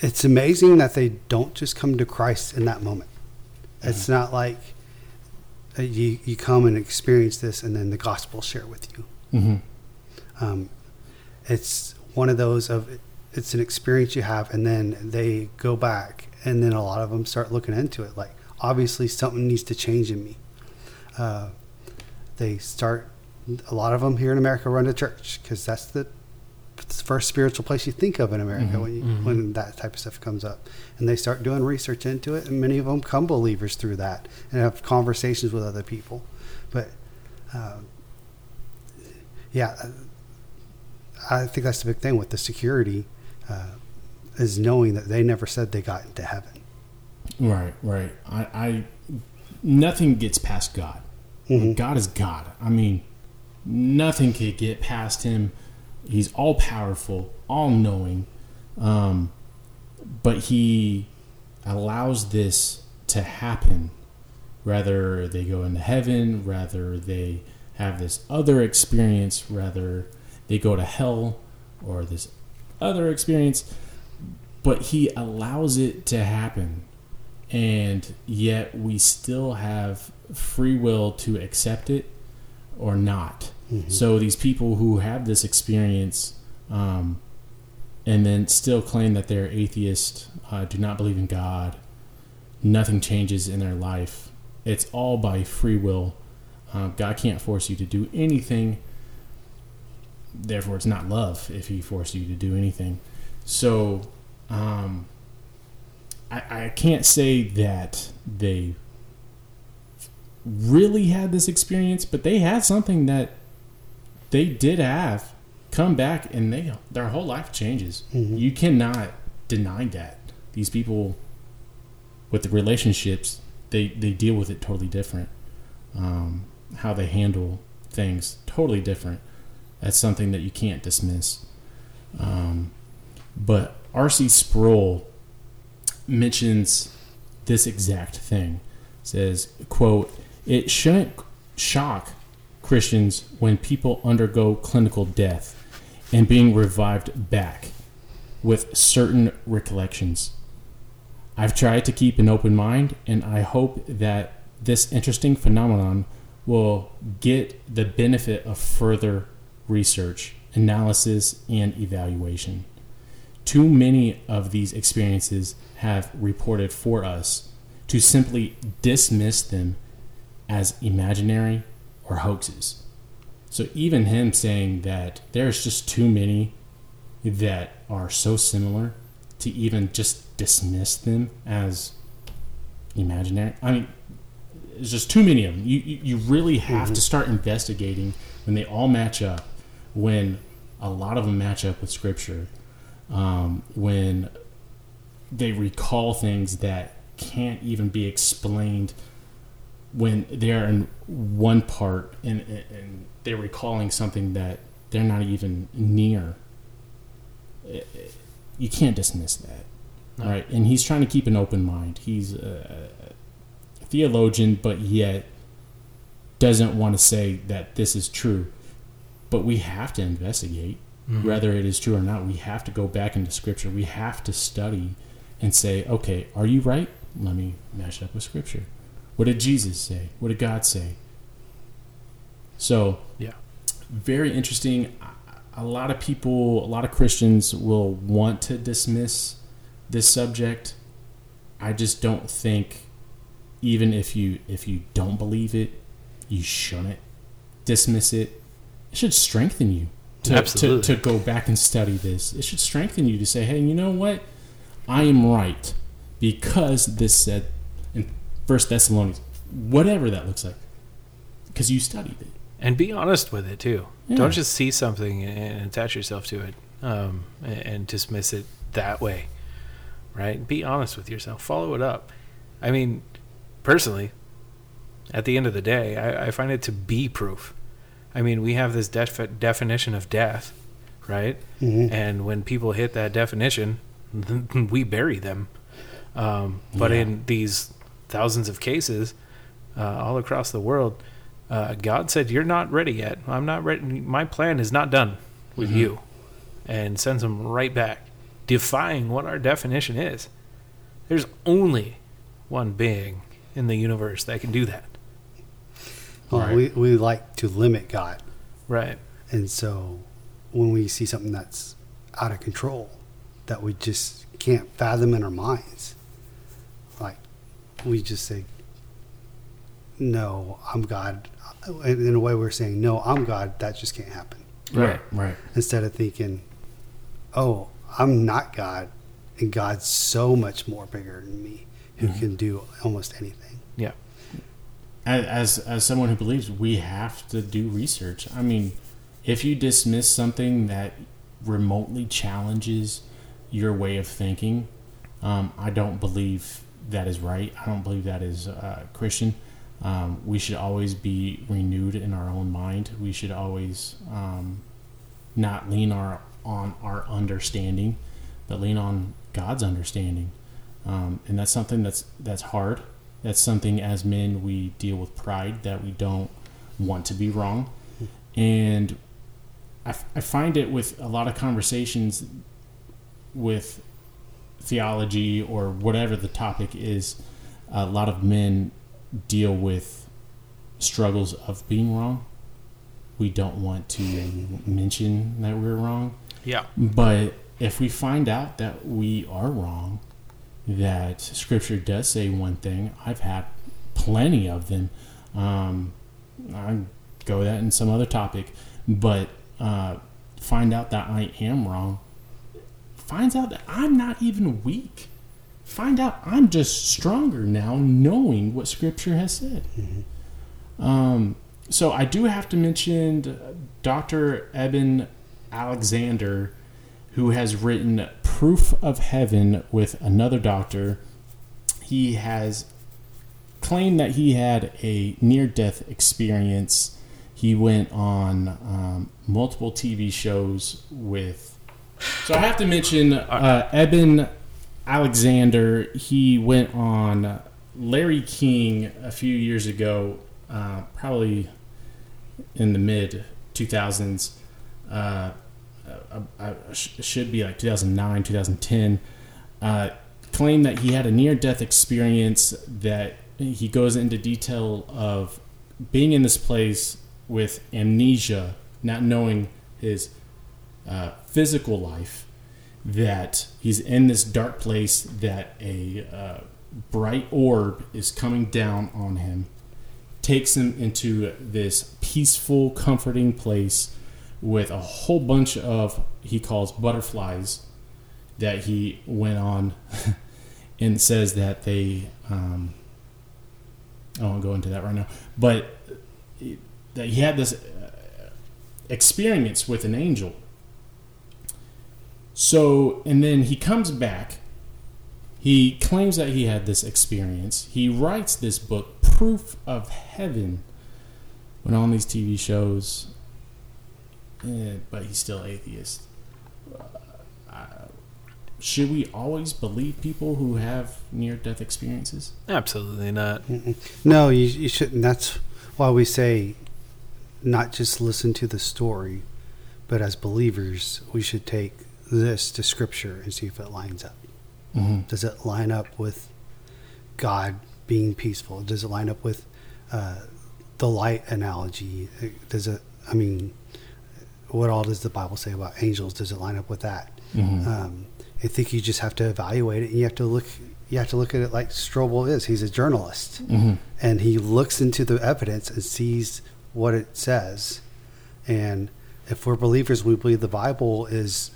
it's amazing that they don't just come to Christ in that moment. It's not like uh, you you come and experience this, and then the gospel share with you. Mm-hmm. Um, it's one of those of it's an experience you have, and then they go back, and then a lot of them start looking into it. Like obviously something needs to change in me. Uh, they start. A lot of them here in America run to church because that's the first spiritual place you think of in America Mhm, when you, mhm. when that type of stuff comes up, and they start doing research into it, and many of them come believers through that and have conversations with other people. But um, yeah, uh, I think that's the big thing with the security uh, is knowing that they never said they got into heaven. Right, right. I, I nothing gets past God. Mhm. God is God. I mean, nothing could get past Him. He's all powerful, all knowing, um, but He allows this to happen. Rather they go into heaven, rather they have this other experience, rather they go to hell or this other experience, but He allows it to happen and yet we still have free will to accept it or not. Mhm. So these people who have this experience um, and then still claim that they're atheist, uh, do not believe in God, nothing changes in their life. It's all by free will. Uh, God can't force you to do anything. Therefore, it's not love if He forced you to do anything. So, um, I, I can't say that they really had this experience, but they had something that they did have come back and they their whole life changes. Mhm. You cannot deny that. These people with the relationships, they, they deal with it totally different. Um, how they handle things totally different. That's something that you can't dismiss. Um, but R.C. Sproul mentions this exact thing. Says, quote, it shouldn't shock Christians when people undergo clinical death and being revived back with certain recollections. I've tried to keep an open mind and I hope that this interesting phenomenon will get the benefit of further research, analysis, and evaluation. Too many of these experiences have reported for us to simply dismiss them as imaginary or hoaxes. So even him saying that there's just too many that are so similar to even just dismiss them as imaginary. I mean, there's just too many of them. You you, you really have to start investigating when they all match up. When a lot of them match up with scripture. Um, when they recall things that can't even be explained when they're in one part and, and they're recalling something that they're not even near. You can't dismiss that, No. right? And he's trying to keep an open mind. He's a, a theologian, but yet doesn't want to say that this is true. But we have to investigate Mhm. whether it is true or not. We have to go back into Scripture. We have to study and say, okay, are you right? Let me match up with Scripture. What did Jesus say? What did God say? So, Yeah. very interesting. A lot of people, a lot of Christians will want to dismiss this subject. I just don't think, even if you if you don't believe it, you shouldn't dismiss it. It should strengthen you to, to, to go back and study this. It should strengthen you to say, hey, you know what? I am right because this said First Thessalonians, whatever that looks like, because you studied it. and be honest with it too. Yeah. Don't just see something and attach yourself to it um, and, dismiss it that way, right? Be honest with yourself. Follow it up. I mean, personally, at the end of the day, I, I find it to be proof. I mean, we have this defi- definition of death, right? Mhm. And when people hit that definition, [LAUGHS] we bury them. Um, but Yeah. in these thousands of cases uh, all across the world, uh, God said, "You're not ready yet. I'm not ready. My plan is not done with Mhm. you," and sends them right back, defying what our definition is. There's only one being in the universe that can do that. Well, Right. we, we like to limit God. Right. And so when we see something that's out of control, that we just can't fathom in our minds, we just say, no, I'm God. In in a way, we're saying, no, I'm God. That just can't happen. Right. Right. Instead of thinking, oh, I'm not God, and God's so much more bigger than me, who Mhm. can do almost anything. Yeah. as, as as someone who believes we have to do research. I mean, if you dismiss something that remotely challenges your way of thinking, um, I don't believe that is right. I don't believe that is uh, Christian. Um, we should always be renewed in our own mind. We should always um, not lean our on our understanding, but lean on God's understanding. Um, and that's something that's that's hard. That's something as men we deal with pride that we don't want to be wrong, and I, f- I find it with a lot of conversations with theology or whatever the topic is. A lot of men deal with struggles of being wrong. We don't want to mention that we're wrong. Yeah. But if we find out that we are wrong, that Scripture does say one thing, I've had plenty of them. Um, I go that in some other topic, but uh, find out that I am wrong. Finds out that I'm not even weak. Find out I'm just stronger now, knowing what Scripture has said. Um, so I do have to mention Dr. Eben Alexander, who has written Proof of Heaven with another doctor. He has claimed that he had a near death experience. He went on um, multiple TV shows with. So I have to mention uh, Eben Alexander. He went on Larry King a few years ago, uh, probably in the mid 2000s. Uh, uh, uh, sh- should be like 2009, 2010. Uh, claimed that he had a near death experience that he goes into detail of being in this place with amnesia, not knowing his uh, physical life, that he's in this dark place, that a uh, bright orb is coming down on him, takes him into this peaceful, comforting place with a whole bunch of, he calls butterflies, that he went on [LAUGHS] and says that they, um, I won't go into that right now, but that he had this uh, experience with an angel. So, and then he comes back. He claims that he had this experience. He writes this book, proof of heaven when on these TV shows, eh, but he's still atheist. Uh, should we always believe people who have near death experiences? Absolutely not. Mm-mm. No, you, you shouldn't. That's why we say not just listen to the story, but as believers, we should take this to Scripture and see if it lines up. Mm-hmm. Does it line up with God being peaceful? Does it line up with uh, the light analogy? Does it, I mean, what all does the Bible say about angels? Does it line up with that? Mm-hmm. Um, I think you just have to evaluate it. And you have to look. You have to look at it like Strobel is. He's a journalist, Mm-hmm. and he looks into the evidence and sees what it says. And if we're believers, we believe the Bible is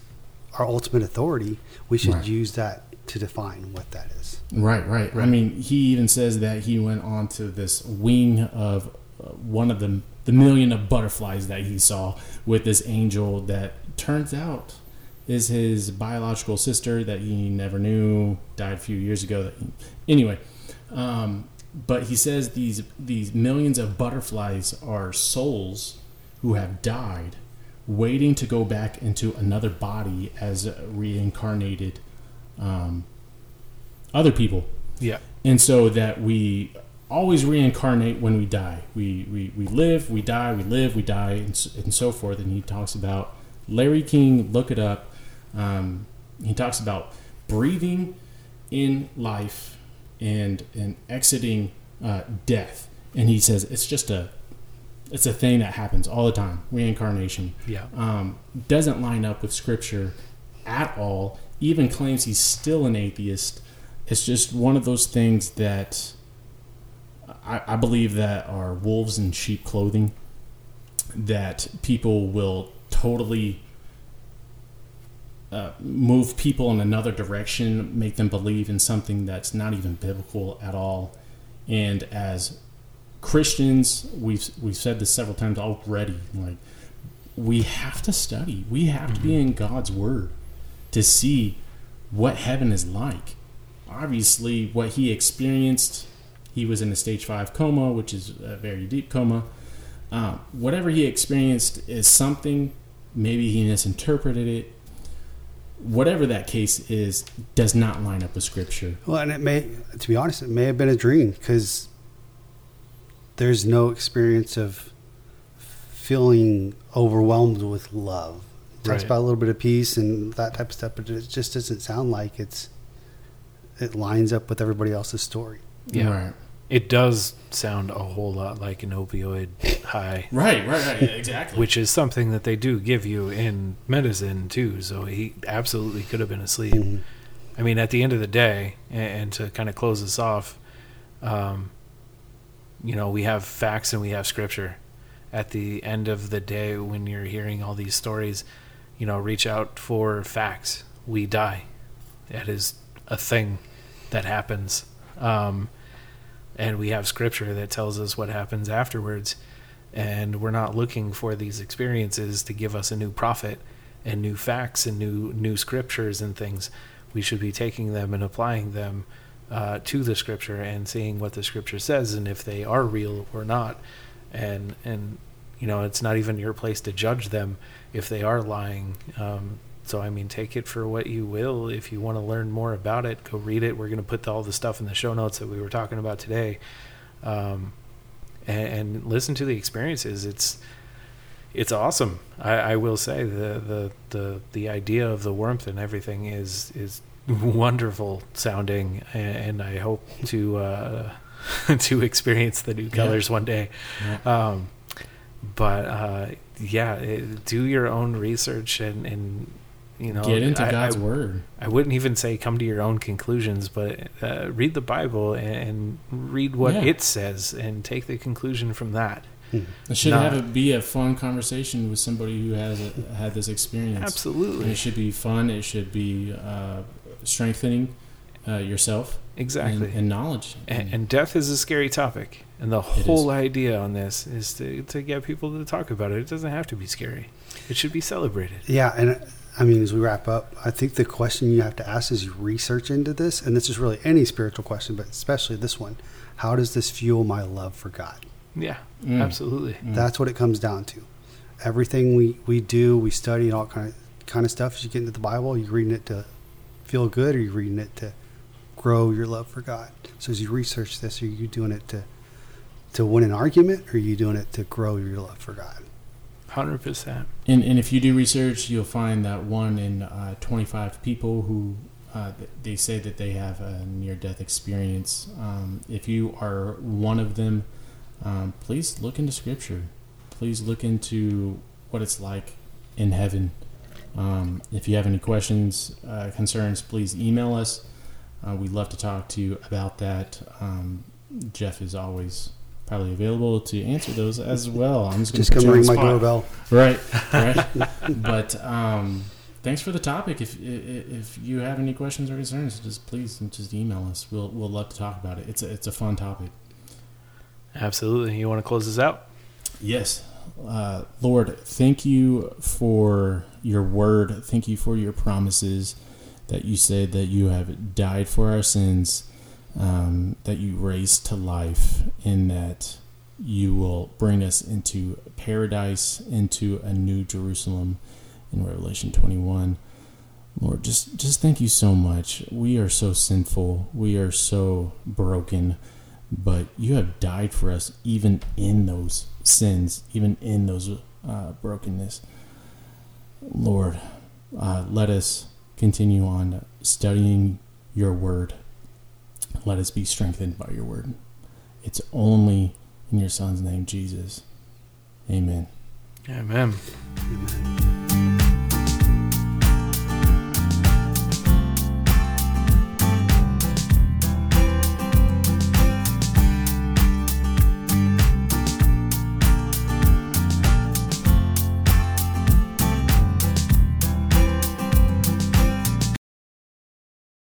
our ultimate authority. We should Right. use that to define what that is. Right, right, I mean, he even says that he went on to this wing of uh, one of the the million of butterflies that he saw with this angel that turns out is his biological sister that he never knew, died a few years ago. That anyway, um, but he says these these millions of butterflies are souls who have died, waiting to go back into another body as reincarnated um, other people Yeah. and so that we always reincarnate when we die. We we, we live, we die, we live, we die, and, and so forth. And he talks about Larry King. Look it up. Um, he talks about breathing in life and and exiting uh, death. And he says it's just a it's a thing that happens all the time. Reincarnation Yeah. um, doesn't line up with scripture at all. Even claims he's still an atheist. It's just one of those things that I, I believe that are wolves in sheep clothing. That people will totally uh, move people in another direction, make them believe in something that's not even biblical at all. And as Christians, we've we've said this several times already. Like we have to study. We have to be in God's Word to see what heaven is like. Obviously, what he experienced, he was in a stage five coma, which is a very deep coma. Um, whatever he experienced is something. Maybe he misinterpreted it. Whatever that case is, does not line up with Scripture. Well, and it may, to be honest, it may have been a dream because there's no experience of feeling overwhelmed with love. It talks Right. about a little bit of peace and that type of stuff, but it just doesn't sound like it's it lines up with everybody else's story. Yeah. Right. It does sound a whole lot like an opioid high, [LAUGHS] Right. Right. Right. Yeah, exactly. which is something that they do give you in medicine too. So he absolutely could have been asleep. Mhm. I mean, at the end of the day, and to kind of close this off, um, you know, we have facts and we have scripture. At the end of the day, when you're hearing all these stories, you know, reach out for facts. We die. That is a thing that happens. Um, and we have scripture that tells us what happens afterwards. And we're not looking for these experiences to give us a new prophet and new facts and new new scriptures and things. We should be taking them and applying them uh, to the scripture and seeing what the scripture says and if they are real or not. And and you know, it's not even your place to judge them if they are lying. Um, so I mean, take it for what you will. If you want to learn more about it, go read it. We're going to put all the stuff in the show notes that we were talking about today, um, and, and listen to the experiences. It's it's awesome. I, I will say the, the the the idea of the warmth and everything is is wonderful sounding, and, and I hope to uh, [LAUGHS] to experience the new Yeah. colors one day. Yeah. Um, but uh, yeah, it, do your own research and, and you know Get into I- God's I, Word. I wouldn't even say come to your own conclusions, but uh, read the Bible and, and read what Yeah. it says and take the conclusion from that. Mhm. It should Not- have it be a fun conversation with somebody who has a, had this experience. And Absolutely. it should be fun. It should be uh, strengthening uh, yourself Exactly. and, and knowledge. and, and death is a scary topic and the whole idea on this is to, to get people to talk about it it doesn't have to be scary it should be celebrated Yeah, and uh, I mean, as we wrap up, I think the question you have to ask is you research into this, and this is really any spiritual question, but especially this one: How does this fuel my love for God? yeah Mm. absolutely Mm. That's what it comes down to. Everything we, we do, we study, and all kind of kind of stuff. As you get into the Bible, you're reading it to feel good, or are you're reading it to grow your love for God. So as you research this, are you doing it to to win an argument, or are you doing it to grow your love for God? 100% And, and if you do research, you'll find that one in uh, 25 people who uh, they say that they have a near death experience. Um, if you are one of them, um, please look into scripture. Please look into what it's like in heaven. Um, if you have any questions, uh, concerns, please email us. Uh, we'd love to talk to you about that. Um, Jeff is always probably available to answer those as well. I'm just, gonna Just come ring my doorbell. Right, right. [LAUGHS] but um, thanks for the topic. If i- i- if you have any questions or concerns, just please just email us. We'll we'll love to talk about it. It's a, it's a fun topic. absolutely you want to close this out Yes, uh, Lord, thank you for your word. Thank you for your promises that you said that you have died for our sins, um, that you raised to life, and that you will bring us into paradise, into a new Jerusalem in Revelation 21. Lord, just just thank you so much. We are so sinful. We are so broken but you have died for us even in those sins, even in those uh, brokenness. Lord, uh, let us continue on studying your word. Let us be strengthened by your word. It's only in your son's name, Jesus. Amen. amen Amen.